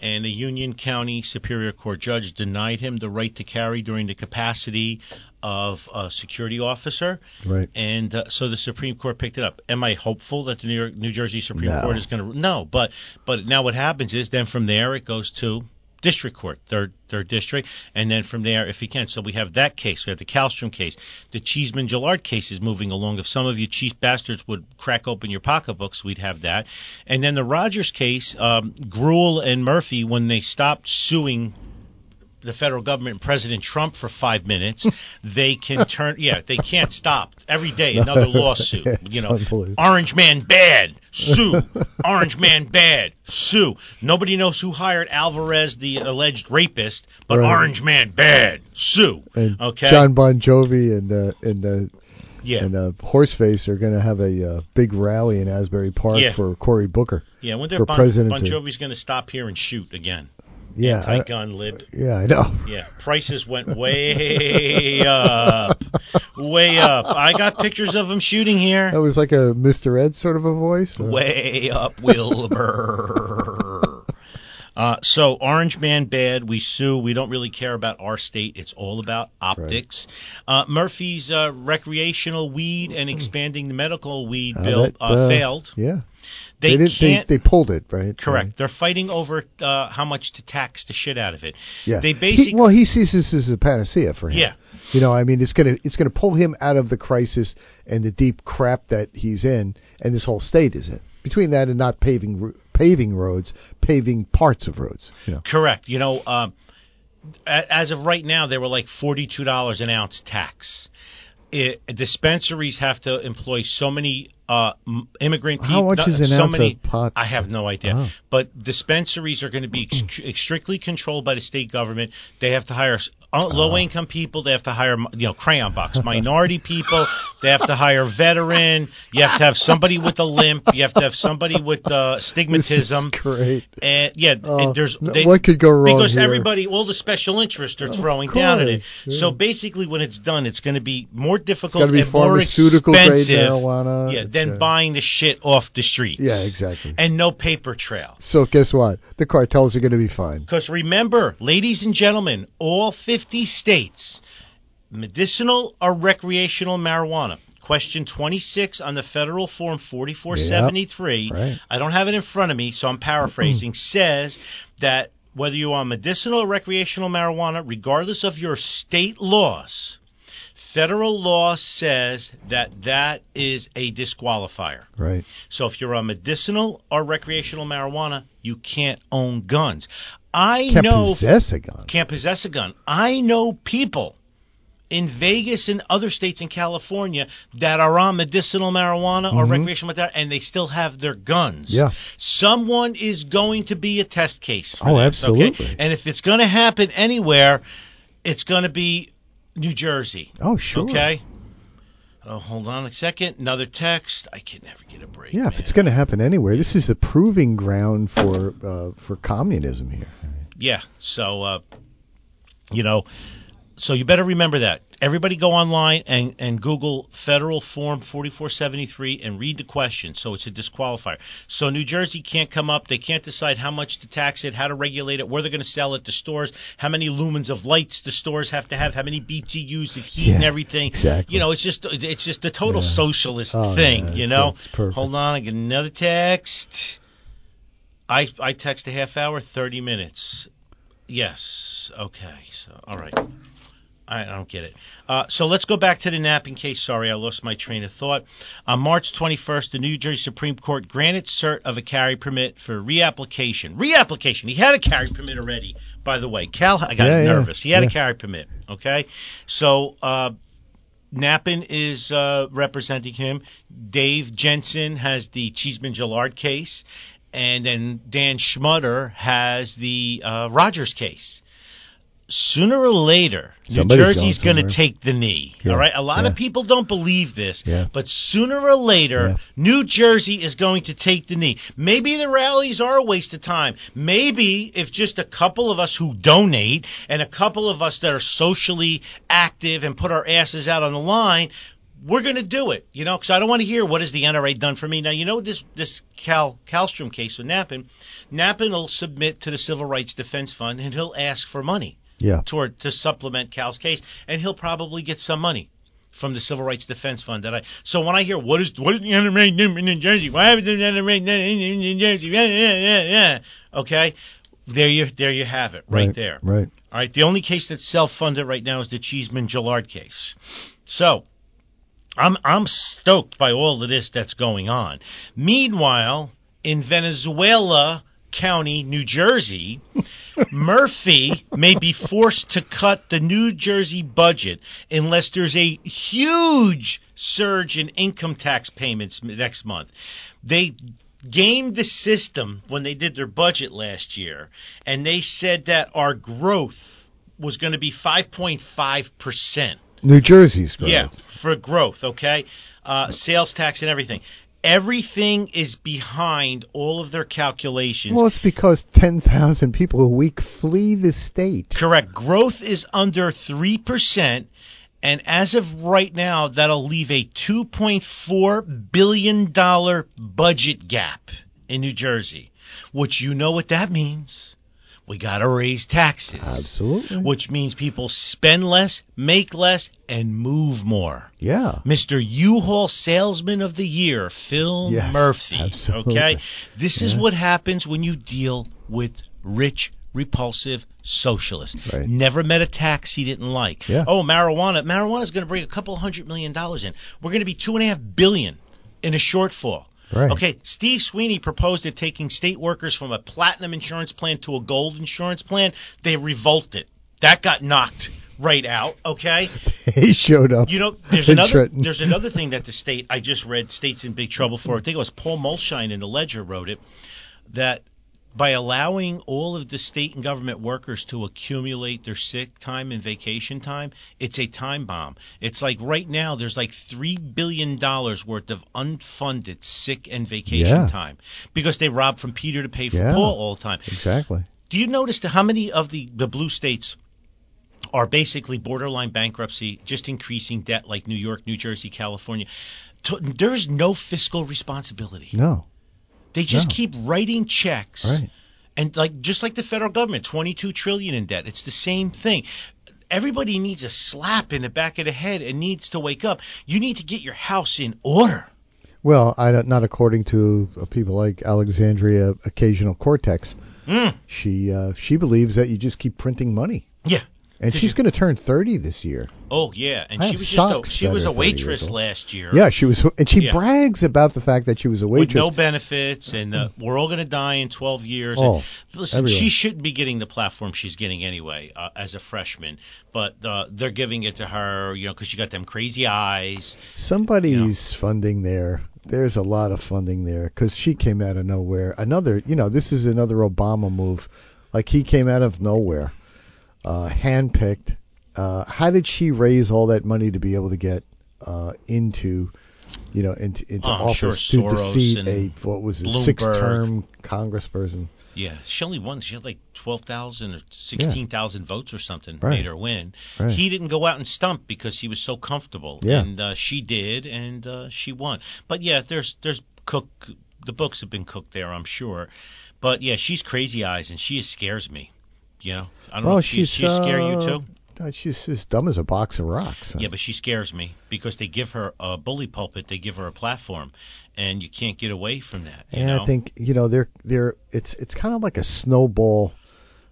and the Union County Superior Court judge denied him the right to carry during the capacity of a security officer. Right. And uh, so the Supreme Court picked it up. Am I hopeful that the New York, New Jersey Supreme No. Court is going to? No, but but now what happens is then from there it goes to district court, third third district, and then from there if he can. So we have that case. We have the Calstrom case. The Cheeseman Gillard case is moving along. If some of you cheese bastards would crack open your pocketbooks, we'd have that. And then the Rogers case, um, Grewal and Murphy, when they stopped suing the federal government and President Trump for five minutes, they can turn. Yeah, they can't stop. Every day another lawsuit. You know. Orange Man bad, sue. Orange Man bad, sue. Nobody knows who hired Alvarez, the alleged rapist, but Right. Orange Man bad, sue. And Okay. John Bon Jovi and uh, and uh, Yeah, and uh, Horseface are going to have a uh, big rally in Asbury Park Yeah. for Cory Booker. yeah. I wonder if bon, bon. Jovi's going to stop here and shoot again. Yeah, I, Anti-gun lib. yeah, I know. Yeah, prices went way up, way up. I got pictures of him shooting here. That was like a Mr. Ed sort of a voice. or- Way up, Wilbur. Uh, so Orange Man bad. We sue. We don't really care about our state. It's all about optics. Uh, Murphy's uh, recreational weed and expanding the medical weed bill that, uh, uh, failed. Yeah. They, did, can't. they, they pulled it, right? correct. They're fighting over uh, how much to tax the shit out of it. Yeah. They He- basically. well, he sees this as a panacea for him. Yeah. You know, I mean, it's gonna it's gonna pull him out of the crisis and the deep crap that he's in, and this whole state is in. Between that and not paving paving roads, paving parts of roads. You know. Correct. You know, um, as of right now, they were like forty-two dollars an ounce tax. It, dispensaries have to employ so many uh, immigrant people. How much is an so ounce many, of pot? I have no idea. Oh. But dispensaries are going to be ex- ex- strictly controlled by the state government. They have to hire uh, low-income people. They have to hire, you know, crayon box minority people. They have to hire veteran. You have to have somebody with a limp. You have to have somebody with uh, This is stigmatism. great. And yeah, Oh, and there's they, what could go wrong because here? everybody, all the special interests are throwing down at it. course, So basically, when it's done, it's going to be more difficult be and more expensive, marijuana. yeah, than gotta- buying the shit off the streets. Yeah, exactly. And no paper trail. So guess what? The cartels are going to be fine. Because remember, ladies and gentlemen, all 50 states, medicinal or recreational marijuana. Question 26 on the federal form 4473. Yep, right. I don't have it in front of me, so I'm paraphrasing. says that whether you are medicinal or recreational marijuana, regardless of your state laws, federal law says that that is a disqualifier. Right. So if you're on medicinal or recreational marijuana, you can't own guns. I Can't know possess a gun. can't possess a gun. I know people in Vegas and other states in California that are on medicinal marijuana or recreational marijuana and they still have their guns. Mm-hmm. Yeah. Someone is going to be a test case. For Oh, this, okay? absolutely. And if it's going to happen anywhere, it's going to be New Jersey. Oh, sure. Okay. Oh, hold on a second. Another text. I can never get a break. Yeah, if man. it's going to happen anywhere, this is the proving ground for uh, for communism here. Yeah. So, uh, you know, so you better remember that. Everybody go online and, and Google Federal Form 4473 and read the question. So it's a disqualifier. So New Jersey can't come up. They can't decide how much to tax it, how to regulate it, where they're going to sell it, the stores, how many lumens of lights the stores have to have, how many BTUs of heat and everything. exactly. You know, it's just it's just a total Yeah. socialist Oh, thing. yeah, you know. Hold on, I get another text. I I text a half hour, thirty minutes. Yes. Okay. So all right. I, don't get it. Uh, so let's go back to the Nappen case. Sorry, I lost my train of thought. On March 21st, the New Jersey Supreme Court granted cert of a carry permit for reapplication. Reapplication. He had a carry permit already, by the way. Cal, I got Yeah, yeah, nervous. He had yeah. a carry permit. Okay. So uh, Nappen is uh, representing him. Dave Jensen has the Cheeseman Gillard case, and then Dan Schmutter has the uh, Rogers case. Sooner or later, New Somebody's Jersey's going to take the knee. Yeah, All right, a lot yeah. of people don't believe this, Yeah. but sooner or later. New Jersey is going to take the knee. Maybe the rallies are a waste of time. Maybe if just a couple of us who donate and a couple of us that are socially active and put our asses out on the line, we're going to do it. You know, because I don't want to hear what has the NRA done for me. Now, you know this this Cal Calstrom case with Nappen. Nappen will submit to the Civil Rights Defense Fund and he'll ask for money Yeah. toward to supplement Cal's case, and he'll probably get some money from the Civil Rights Defense Fund. That I so when I hear what is what is the NRA doing in New Jersey? Why haven't the NRA done in New Jersey? Yeah, yeah, yeah, yeah. Okay, there you there you have it right, there. Right. All right, the only case that's self-funded right now is the Cheeseman Gillard case. So, I'm I'm stoked by all of this that's going on. Meanwhile, in Venezuela County, New Jersey, Murphy may be forced to cut the New Jersey budget unless there's a huge surge in income tax payments next month. They gamed the system when they did their budget last year, and they said that our growth was going to be 5.5%. New Jersey's growth. Yeah, for growth, okay? Uh, sales tax and everything. Everything is behind all of their calculations. Well, it's because 10,000 people a week flee the state. Correct. Growth is under 3%, and as of right now, that'll leave a $2.4 billion budget gap in New Jersey, which you know what that means. We got to raise taxes. Absolutely. Which means people spend less, make less, and move more. Yeah. Mr. U-Haul Salesman of the Year, Phil Yes, Murphy. absolutely. Okay? This is what happens when you deal with rich, repulsive socialists. Right. Never met a tax he didn't like. Yeah. Oh, marijuana. Marijuana is going to bring a couple hundred million dollars in. We're going to be two and a half billion in a shortfall. Right. Okay, Steve Sweeney proposed at taking state workers from a platinum insurance plan to a gold insurance plan. They revolted. That got knocked right out. Okay. he showed up. You know, there's another Trenton. there's another thing that the state I just read state's in big trouble for. I think it was Paul Mulshine in the Ledger wrote it that by allowing all of the state and government workers to accumulate their sick time and vacation time, it's a time bomb. It's like right now there's like three billion dollars worth of unfunded sick and vacation Yeah. time because they rob from Peter to pay for Yeah. Paul all the time. exactly. Do you notice to how many of the, the blue states are basically borderline bankruptcy, just increasing debt like New York, New Jersey, California? There is no fiscal responsibility. No. They just No. keep writing checks. Right. And like just like the federal government, 22 trillion in debt. It's the same thing. Everybody needs a slap in the back of the head and needs to wake up. You need to get your house in order. Well, I don't, not according to uh, people like Alexandria Occasional Cortex. Mm. She uh, she believes that you just keep printing money, Yeah. And she's going to turn thirty this year. Oh yeah, and I she was just a, she was a waitress last year. Yeah, she was, and she Yeah. brags about the fact that she was a with waitress. no benefits, and uh, we're all going to die in 12 years. Oh, and listen, everyone. she shouldn't be getting the platform she's getting anyway uh, as a freshman, but uh, they're giving it to her, you know, because she got them crazy eyes. Somebody's funding there. There's a lot of funding there because she came out of nowhere. Another, you know, this is another Obama move. Like he came out of nowhere, uh, handpicked. Uh, how did she raise all that money to be able to get uh, into, you know, into, into Oh, I'm sure office to Soros defeat a what was a six-term congressperson? Yeah, she only won. She had like 12,000 or 16,000 votes or something Right. made her win. Right. He didn't go out and stump because he was so comfortable. Yeah. And uh, she did, and uh, she won. But yeah, there's there's cook. The books have been cooked there, I'm sure. But yeah, she's crazy eyes, and she scares me. You know, I don't know Well, if she, she's she scare you uh, too. uh, She's as dumb as a box of rocks. Yeah, but she scares me because they give her a bully pulpit, they give her a platform, and you can't get away from that. You And know? I think you know they're they're it's it's kind of like a snowball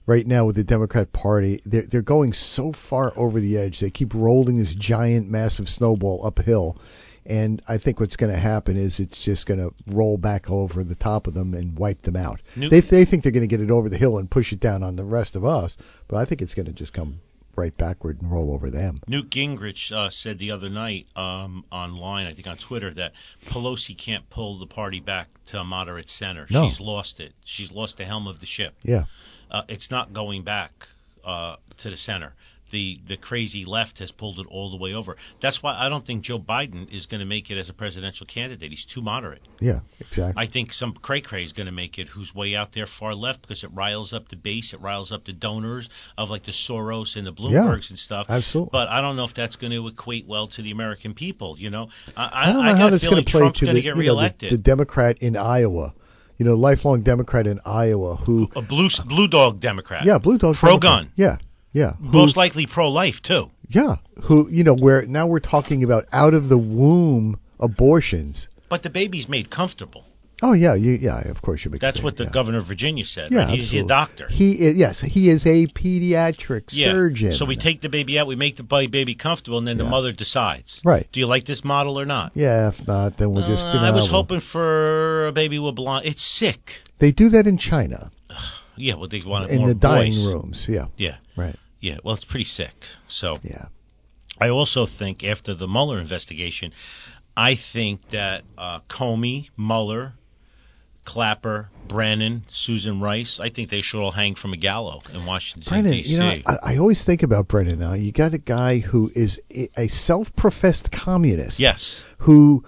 right now with the Democrat Party. They're they're going so far over the edge. They keep rolling this giant, massive snowball uphill. And I think what's going to happen is it's just going to roll back over the top of them and wipe them out. They they think they're going to get it over the hill and push it down on the rest of us, but I think it's going to just come right backward and roll over them. Newt Gingrich uh, said the other night um, online, I think on Twitter, that Pelosi can't pull the party back to a moderate center. No. She's lost it. She's lost the helm of the ship. Yeah. Uh, it's not going back uh, to the center. The the crazy left has pulled it all the way over. That's why I don't think Joe Biden is going to make it as a presidential candidate. He's too moderate. Yeah, exactly. I think some cray cray is going to make it who's way out there far left because it riles up the base, it riles up the donors of like the Soros and the Bloombergs and stuff. absolutely. But I don't know if that's going to equate well to the American people. You know, I, I, I don't know got how that's going to play Trump's to the, you know, the, the Democrat in Iowa. You know, lifelong Democrat in Iowa who a blue blue dog Democrat. Yeah, blue dog. Pro Democrat. gun. Yeah, yeah. Who, Most likely pro life too. yeah. Who you know where now we're talking about out of the womb abortions. But the baby's made comfortable. Oh yeah, you, yeah. Of course you. That's what the yeah. governor of Virginia said. Yeah, right? He's a doctor. He is yes, he is a pediatric Yeah. surgeon. So we take the baby out, we make the baby comfortable, and then the mother decides. Right. Do you like this model or not? Yeah, if not, then we'll just. Uh, You know, I was hoping for a baby with blonde. It's sick. They do that in China Yeah, well, they want in the dying rooms. Yeah, Yeah, right. yeah. Well, it's pretty sick. So Yeah. I also think after the Mueller investigation, I think that uh, Comey, Mueller, Clapper, Brennan, Susan Rice, I think they should all hang from a gallows in Washington Brennan, D.C. you know, I, I always think about Brennan now. You got a guy who is a- self-professed communist. yes, Who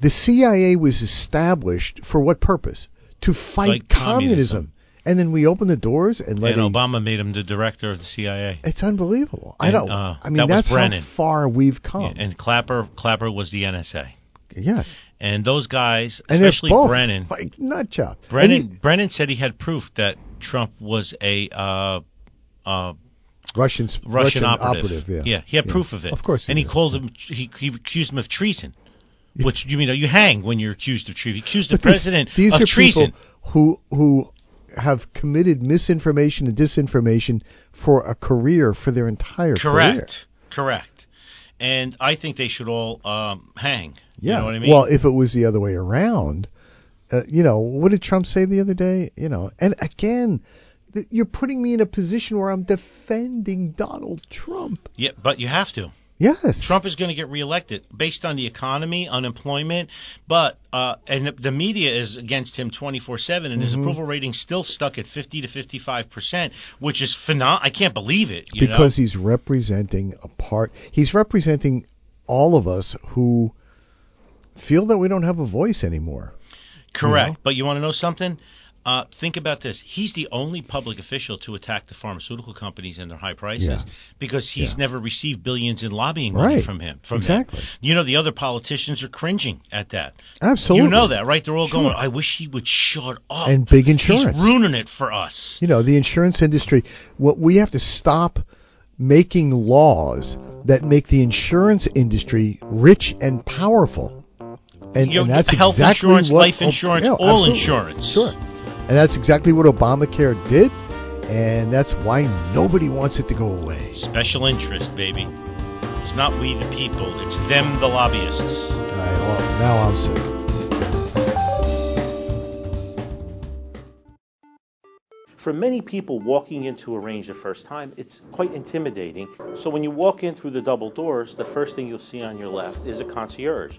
the CIA was established for what purpose? To fight Fight communism. communism. And then we open the doors and let and a- Obama made him the director of the CIA. It's unbelievable. I don't. uh, I mean, that that's how far we've come. Yeah, and Clapper, Clapper was the NSA. yes, And those guys, and especially both Brennan, like nut jobs. Brennan, And Brennan said he had proof that Trump was a uh, uh, Russian Russian, operative. operative. yeah, he had proof of it. Of course, he and he did. called him. He, he accused him of treason. Which you mean you hang when you're accused of treason? He accused the But these- president these, of are treason. people who who have committed misinformation and disinformation for a career for their entire career. Correct. Correct. And I think they should all um, hang. Yeah. You know what I mean? Well, if it was the other way around, uh, you know, what did Trump say the other day? You know, and again, th- you're putting me in a position where I'm defending Donald Trump. yeah, but you have to. Yes. Trump is going to get reelected based on the economy, unemployment, but uh, and the- media is against him 24/7 and Mm-hmm. his approval rating still stuck at 50 to 55%, which is phenomenal. I can't believe it, you because know? he's representing a part. He's representing all of us who feel that we don't have a voice anymore. Correct. know? But you want to know something? Uh, think about this. He's the only public official to attack the pharmaceutical companies and their high prices Yeah. because he's Yeah. never received billions in lobbying money Right. from him. From them. Exactly. You know, the other politicians are cringing at that. Absolutely. You know that, right? They're all Sure. going, I wish he would shut up. And big insurance. He's ruining it for us. You know, the insurance industry. What we have to stop making laws that make the insurance industry rich and powerful. And, You know, and that's health exactly insurance, what, life insurance, yeah, all absolutely. insurance. Sure. And that's exactly what Obamacare did, and that's why nobody wants it to go away. Special interest, baby. It's not we the people, it's them the lobbyists. I, well, now I'm sick. For many people, walking into a range the first time, it's quite intimidating. So when you walk in through the double doors, the first thing you'll see on your left is a concierge.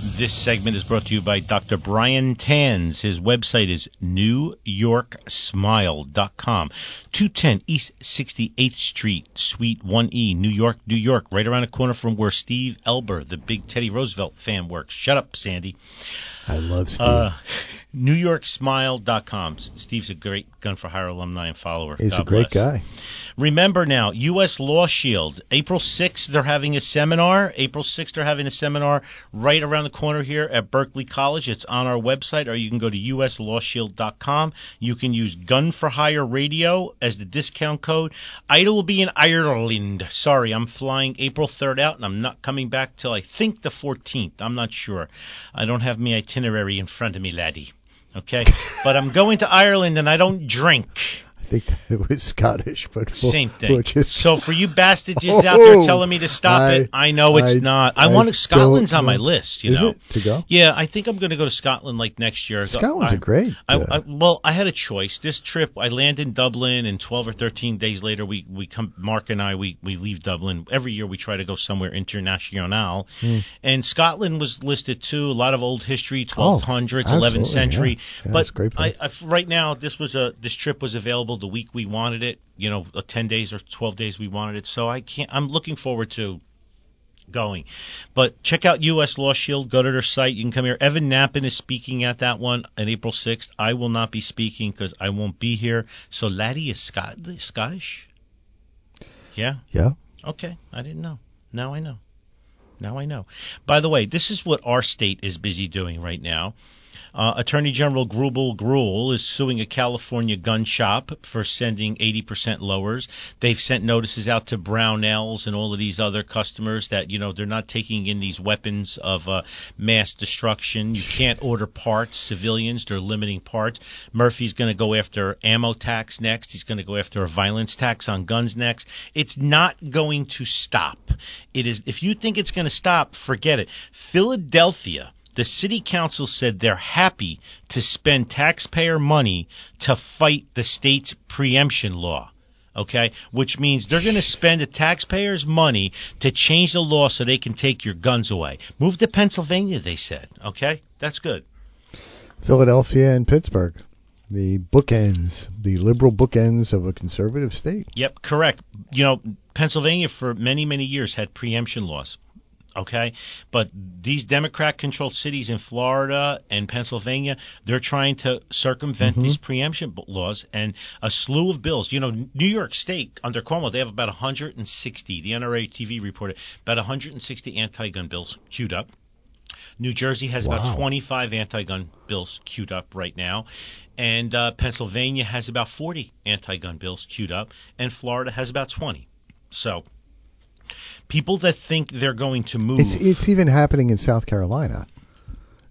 This segment is brought to you by Dr. Brian Tans. His website is newyorksmile.com. 210 East 68th Street, Suite 1E, New York, New York, right around the corner from where Steve Elber, the big Teddy Roosevelt fan, works. Shut up, Sandy. I love Steve. Uh, NewYorkSmile.com. Steve's a great Gun for Hire alumni and follower. He's God a great bless. guy. Remember now, U.S. Law Shield. April 6th, they're having a seminar. April 6th, they're having a seminar right around the corner here at Berkeley College. It's on our website, or you can go to uslawshield.com. You can use Gun for Hire Radio as the discount code. Ida will be in Ireland. Sorry, I'm flying April 3rd out, and I'm not coming back till I think the 14th. I'm not sure. I don't have my itinerary in front of me, laddie. Okay, but I'm going to Ireland, and I don't drink. I think that it was Scottish, but Same thing. So for you bastards out there Oh, telling me to stop I- it, I know it's I- not. I, I want to, Scotland's on my list. You Is know, it to go? Yeah, I think I'm going to go to Scotland like next year. Scotland's I, a great. I, uh, I, well, I had a choice. This trip, I land in Dublin, and 12 or 13 days later, we we come. Mark and I, we we leave Dublin. Every year, we try to go somewhere international, Hmm. and Scotland was listed too. A lot of old history, Oh, 1200s, 11th century. yeah. Yeah, but. I, right now, this was a this trip was available the week we wanted it. You know, uh, 10 days or 12 days we wanted it. So I can't. I'm looking forward to going. But check out U.S. Law Shield. Go to their site. You can come here. Evan Nappen is speaking at that one on April 6th. I will not be speaking because I won't be here. So Laddie is Scot- Scottish? Yeah? yeah. Okay. I didn't know. Now I know. Now I know. By the way, this is what our state is busy doing right now. Uh, Attorney General Grubel Grewal is suing a California gun shop for sending 80% lowers. They've sent notices out to Brownells and all of these other customers that, you know, they're not taking in these weapons of uh, mass destruction. You can't order parts, civilians, they're limiting parts. Murphy's going to go after ammo tax next. He's going to go after a violence tax on guns next. It's not going to stop. It is if you think it's going to stop, forget it. Philadelphia the city council said they're happy to spend taxpayer money to fight the state's preemption law. Okay, which means they're going to spend the taxpayers' money to change the law so they can take your guns away. Move to Pennsylvania, they said. Okay, that's good. Philadelphia and Pittsburgh, the bookends, the liberal bookends of a conservative state. Yep, correct. You know, Pennsylvania for many, many years had preemption laws. Okay, but these Democrat-controlled cities in Florida and Pennsylvania, they're trying to circumvent these preemption laws and a slew of bills. You know, New York State under Cuomo, they have about 160. The NRA TV reported about 160 anti-gun bills queued up. New Jersey has Wow. about 25 anti-gun bills queued up right now, and uh, Pennsylvania has about 40 anti-gun bills queued up, and Florida has about 20. So, people that think they're going to move, It's it's even happening in South Carolina.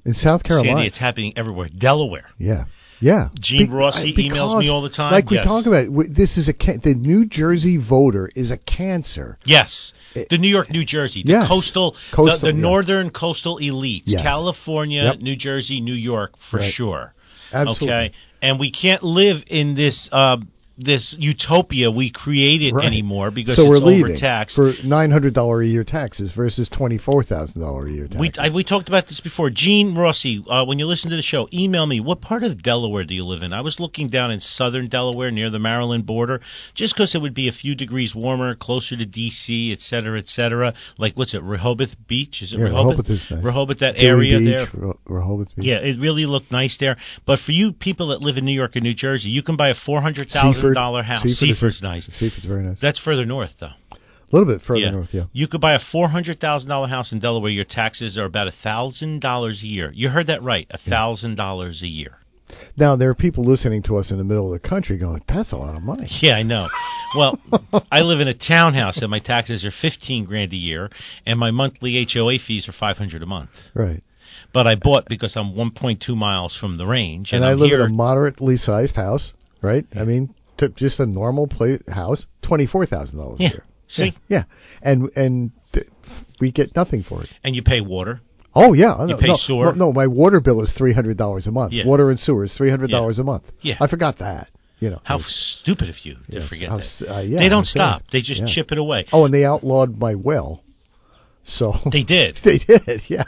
In South Carolina, Sandy, it's happening everywhere. Delaware. yeah, yeah. Gene Be- Rossi emails me all the time, Like we yes. talk about, this is a the New Jersey voter is a cancer. Yes, It- the New York, New Jersey, the Yes. coastal, Coastal, the, the northern coastal elites. California, Yep. New Jersey, New York, for Right. sure. Absolutely. Okay, and we can't live in this uh, this utopia we created Right. anymore because so it's we're leaving overtaxed. for nine hundred dollar a year taxes versus twenty four thousand dollar a year taxes. we I, we talked about this before. Gene Rossi, uh, when you listen to the show, email me. What part of Delaware do you live in? I was looking down in southern Delaware near the Maryland border, just because it would be a few degrees warmer, closer to D.C., et cetera, et cetera. Like what's it, Rehoboth Beach? Is it Yeah, Rehoboth? Rehoboth is nice. Rehoboth, that Dewey area Beach, there. Rehoboth Beach. Yeah, it really looked nice there. But for you people that live in New York and New Jersey, you can buy a four hundred thousand Seaford. dollar house. Seaford Seaford's nice. Seaford's very nice. That's further north, though. A little bit further Yeah. north, yeah. You could buy a four hundred thousand dollar house in Delaware. Your taxes are about a thousand dollars a year. You heard that right, a thousand dollars a year. Now there are people listening to us in the middle of the country going, "That's a lot of money." Yeah, I know. Well, I live in a townhouse, and my taxes are fifteen grand a year, and my monthly HOA fees are five hundred a month. Right. But I bought because I'm one point two miles from the range, and, And I I'm live here. in a moderately sized house, right? I mean, t- just a normal plate house, twenty four thousand dollars Yeah. a year. See? Yeah, yeah. and and th- we get nothing for it. and you pay water. Oh yeah, no, pay no, sewer? No, no, my water bill is three hundred dollars a month. Yeah. Water and sewer is three hundred dollars Yeah. a month. Yeah. I forgot that. You know How It's- stupid of you to yes, forget how that. uh, yeah, they don't stop. They just Yeah. chip it away. Oh, and they outlawed my well. So They did. they did, yeah.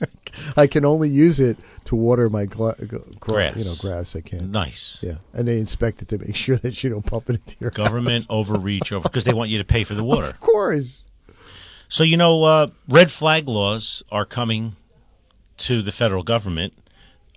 I can only use it to water my gla- gra- Grass. you know, grass. I can't. Nice. Yeah, and they inspect it to make sure that you don't pump it into your Government overreach over because they want you to pay for the water. Of course. So you know, uh, red flag laws are coming to the federal government.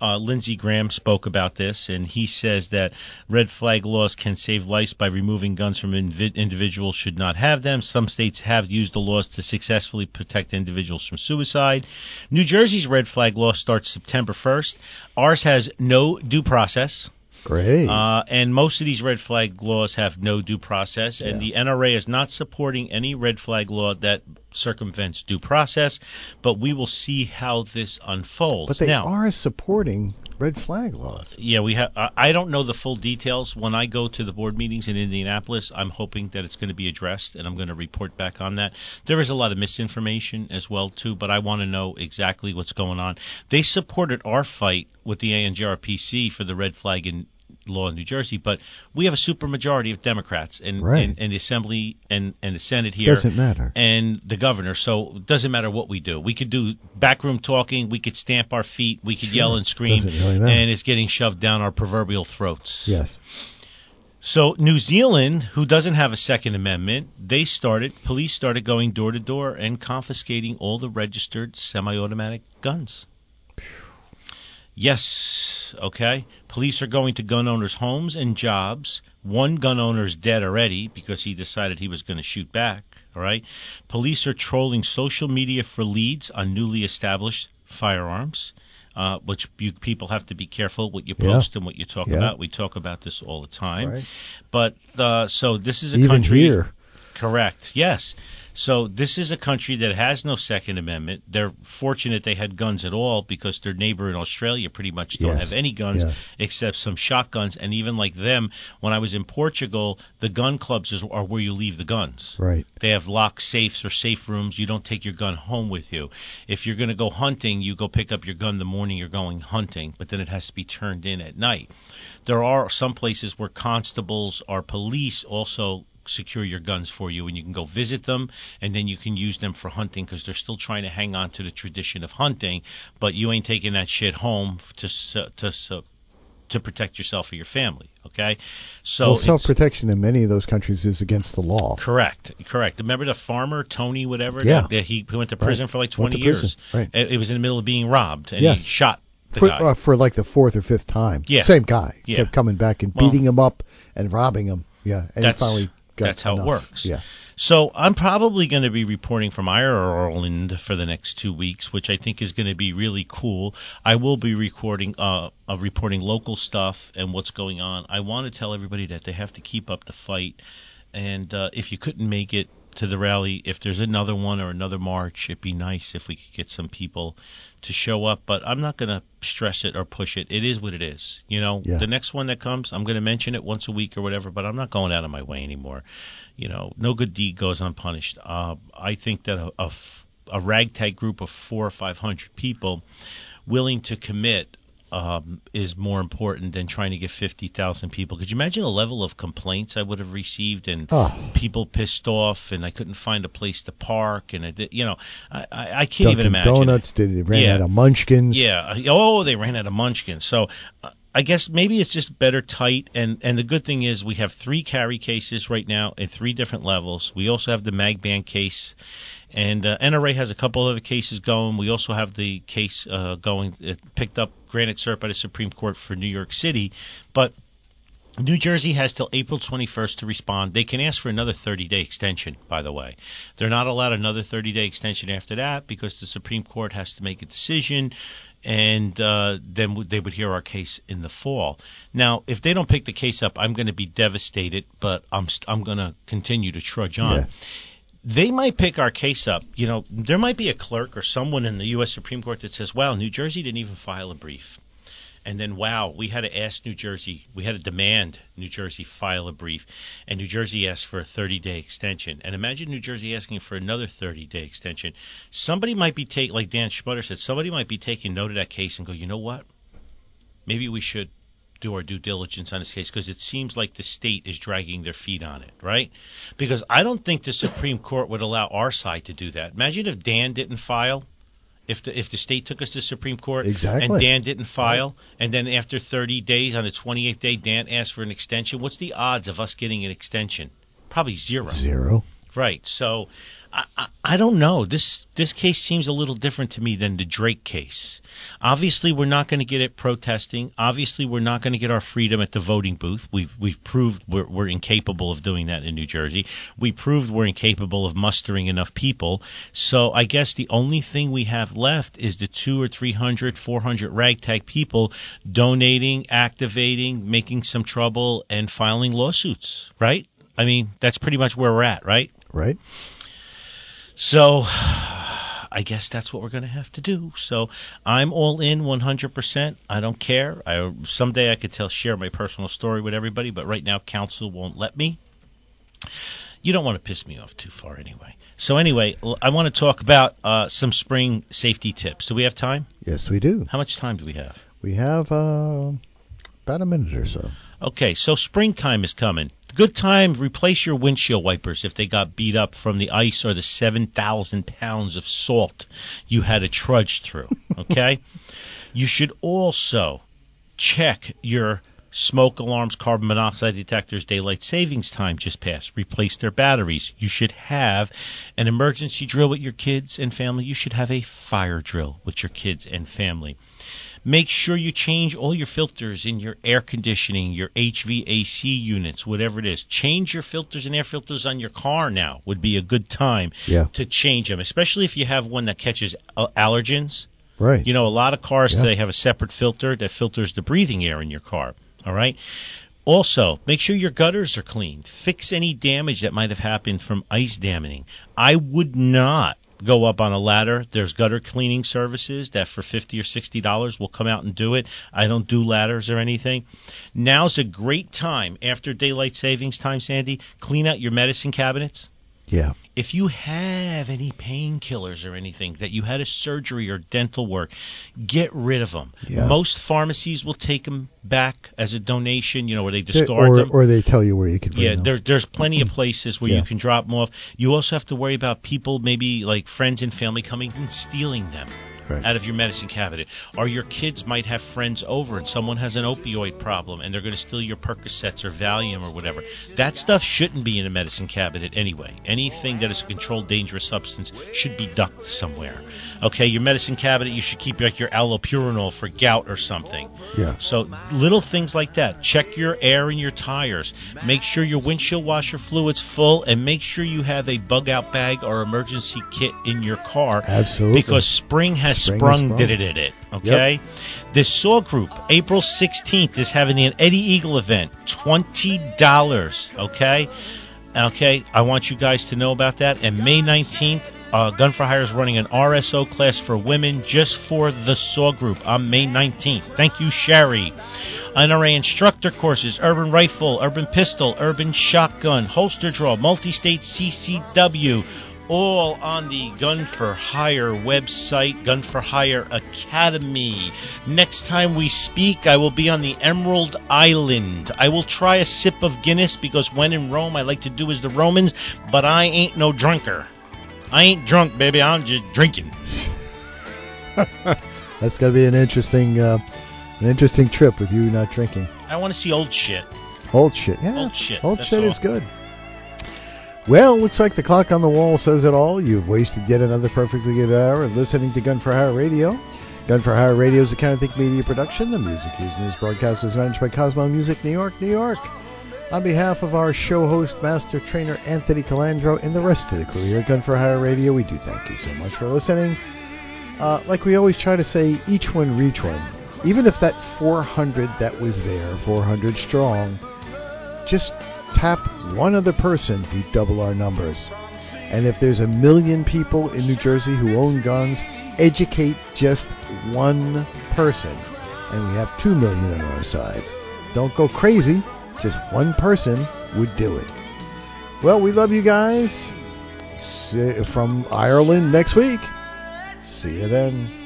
Uh, Lindsey Graham spoke about this, and he says that red flag laws can save lives by removing guns from individuals should not have them. Some states have used the laws to successfully protect individuals from suicide. New Jersey's red flag law starts September 1st. Ours has no due process. Great. Uh, and most of these red flag laws have no due process, and the NRA is not supporting any red flag law that circumvents due process. But we will see how this unfolds. but they now, are supporting red flag laws. yeah, we have. I don't know the full details. When I go to the board meetings in Indianapolis, I'm hoping that it's going to be addressed, and I'm going to report back on that. There is a lot of misinformation as well too, but I want to know exactly what's going on. They supported our fight with the ANJRPC for the red flag in law in New Jersey, but we have a supermajority of Democrats in, Right. in, in the Assembly and, and the Senate here Doesn't matter. and the governor. So it doesn't matter what we do. We could do backroom talking. We could stamp our feet. We could yell and scream, Doesn't really matter. and it's getting shoved down our proverbial throats. Yes. So New Zealand, who doesn't have a Second Amendment, they started. Police started going door to door and confiscating all the registered semi-automatic guns. Yes, okay. Police are going to gun owners' homes and jobs. One gun owner is dead already because he decided he was going to shoot back. All right. Police are trolling social media for leads on newly established firearms, uh, which you people have to be careful what you Yeah. post and what you talk Yeah. about. We talk about this all the time. Right. But uh, so this is a Even country. here. Correct. Yes. So this is a country that has no Second Amendment. They're fortunate they had guns at all because their neighbor in Australia pretty much don't Yes. have any guns Yeah. except some shotguns. And even like them, when I was in Portugal, the gun clubs is, are where you leave the guns. Right. They have locked safes or safe rooms. You don't take your gun home with you. If you're going to go hunting, you go pick up your gun the morning you're going hunting, but then it has to be turned in at night. There are some places where constables or police also secure your guns for you and you can go visit them and then you can use them for hunting because they're still trying to hang on to the tradition of hunting but you ain't taking that shit home to to to protect yourself or your family okay so well, self protection in many of those countries is against the law. Correct, correct. Remember the farmer Tony, whatever? Yeah. That, he went to prison Right. for like Went twenty years. right. It, was in the middle of being robbed, and Yes. he shot the For, uh, for like the fourth or fifth time. Yeah. Same guy. Yeah. Kept coming back and Well- beating him up and robbing him. Yeah. And he finally that's how it works. Yeah. So I'm probably going to be reporting from Ireland for the next two weeks, which I think is going to be really cool. I will be recording, uh, uh, reporting local stuff and what's going on. I want to tell everybody that they have to keep up the fight, and uh, if you couldn't make it to the rally, if there's another one or another march, it'd be nice if we could get some people to show up. But I'm not going to stress it or push it. It is what it is. You know, Yeah. the next one that comes, I'm going to mention it once a week or whatever. But I'm not going out of my way anymore. You know, no good deed goes unpunished. Uh, I think that a, a, a ragtag group of four or five hundred people willing to commit um, is more important than trying to get 50,000 people. Could you imagine the level of complaints I would have received and Oh. people pissed off and I couldn't find a place to park and I you know, I, I, can't even imagine. Donuts did it ran Yeah. out of munchkins. Yeah. uh, Oh, they ran out of munchkins. So uh, I guess maybe it's just better tight. And, and the good thing is we have three carry cases right now at three different levels. We also have the Magban case. And uh, NRA has a couple other cases going. We also have the case uh, going. It picked up granted cert by the Supreme Court for New York City. But New Jersey has till April 21st to respond. They can ask for another 30 day extension, by the way. They're not allowed another 30 day extension after that because the Supreme Court has to make a decision and uh, then they would hear our case in the fall. Now, if they don't pick the case up, I'm going to be devastated, but I'm, st- I'm going to continue to trudge on. Yeah. They might pick our case up. You know, there might be a clerk or someone in the U.S. Supreme Court that says, well, New Jersey didn't even file a brief. And then, wow, we had to ask New Jersey, we had to demand New Jersey file a brief, and New Jersey asked for a 30 day extension. And imagine New Jersey asking for another 30 day extension. Somebody might be taking, like Dan Schmutter said, somebody might be taking note of that case and go, you know what? Maybe we should do our due diligence on this case because it seems like the state is dragging their feet on it, right? Because I don't think the Supreme Court would allow our side to do that. Imagine if Dan didn't file. If the if the state took us to Supreme Court Exactly. and Dan didn't file, and then after 30 days on the 28th day Dan asked for an extension, what's the odds of us getting an extension? Probably zero Zero. Right. So I, don't know. This this case seems a little different to me than the Drake case. Obviously, we're not going to get it protesting. Obviously, we're not going to get our freedom at the voting booth. We've we've proved we're, we're incapable of doing that in New Jersey. We proved we're incapable of mustering enough people. So I guess the only thing we have left is the two or three hundred, four hundred ragtag people donating, activating, making some trouble, and filing lawsuits. Right? I mean, that's pretty much where we're at, right? Right? So I guess that's what we're going to have to do. So I'm all in 100%. I don't care. I someday I could tell share my personal story with everybody, but right now council won't let me. You don't want to piss me off too far anyway. So anyway, I want to talk about uh, some spring safety tips. Do we have time? Yes, we do. How much time do we have? We have uh, about a minute or so. Okay, so springtime is coming. Good time, replace your windshield wipers if they got beat up from the ice or the 7,000 pounds of salt you had to trudge through. Okay? you should also check your smoke alarms, carbon monoxide detectors, daylight savings time just passed. Replace their batteries. You should have an emergency drill with your kids and family. You should have a fire drill with your kids and family. Make sure you change all your filters in your air conditioning, your HVAC units, whatever it is. Change your filters and air filters on your car now would be a good time Yeah. to change them, especially if you have one that catches uh, allergens. Right. You know, a lot of cars Yeah. today have a separate filter that filters the breathing air in your car. All right. Also, make sure your gutters are cleaned. Fix any damage that might have happened from ice damming. I would not go up on a ladder. There's gutter cleaning services that for 50 or 60 dollars will come out and do it. I don't do ladders or anything. Now's a great time after daylight savings time, Sandy. Clean out your medicine cabinets yeah. if you have any painkillers or anything that you had a surgery or dental work, get rid of them. Yeah. Most pharmacies will take them back as a donation, you know, where they discard or, them. or they tell you where you can bring yeah, there, there's plenty of places where Yeah. you can drop them off. You also have to worry about people, maybe like friends and family, coming and stealing them Right. out of your medicine cabinet. Or your kids might have friends over and someone has an opioid problem and they're going to steal your Percocets or Valium or whatever. That stuff shouldn't be in a medicine cabinet anyway. Anything that is a controlled dangerous substance should be ducked somewhere. Okay, your medicine cabinet, you should keep like your allopurinol for gout or something. Yeah. So little things like that. Check your air in your tires. Make sure your windshield washer fluid's full, and make sure you have a bug out bag or emergency kit in your car. Absolutely. Because spring has Sprung, did it, did it. Okay. This Saw Group, April 16th, is having an Eddie Eagle event. Twenty dollars. Okay. Okay. I want you guys to know about that. And May 19th. Uh, Gun for Hire is running an RSO class for women just for the SAW group on May 19th. Thank you, Sherry. NRA instructor courses, urban rifle, urban pistol, urban shotgun, holster draw, multi-state CCW, all on the Gun for Hire website, Gun for Hire Academy. Next time we speak, I will be on the Emerald Island. I will try a sip of Guinness because when in Rome, I like to do as the Romans, but I ain't no drunker. I ain't drunk, baby. I'm just drinking. That's going to be an interesting, uh, an interesting trip with you not drinking. I want to see old shit. Old shit. Yeah. Old shit, Old that's shit all. is good. Well, looks like the clock on the wall says it all. You've wasted yet another perfectly good hour of listening to Gun for Hire Radio. Gun for Hire Radio is a Kind of Think Media production. The music used in this broadcast is managed by Cosmo Music, New York, New York. On behalf of our show host, master trainer Anthony Colandro, and the rest of the crew here at Gun for Hire Radio, we do thank you so much for listening. Uh, like we always try to say, each one reach one. Even if that 400 that was there, 400 strong, just tap one other person, we double our numbers. And if there's a million people in New Jersey who own guns, educate just one person. And we have two million on our side. Don't go crazy, just one person would do it. Well, we love you guys. See, from Ireland next week. See you then.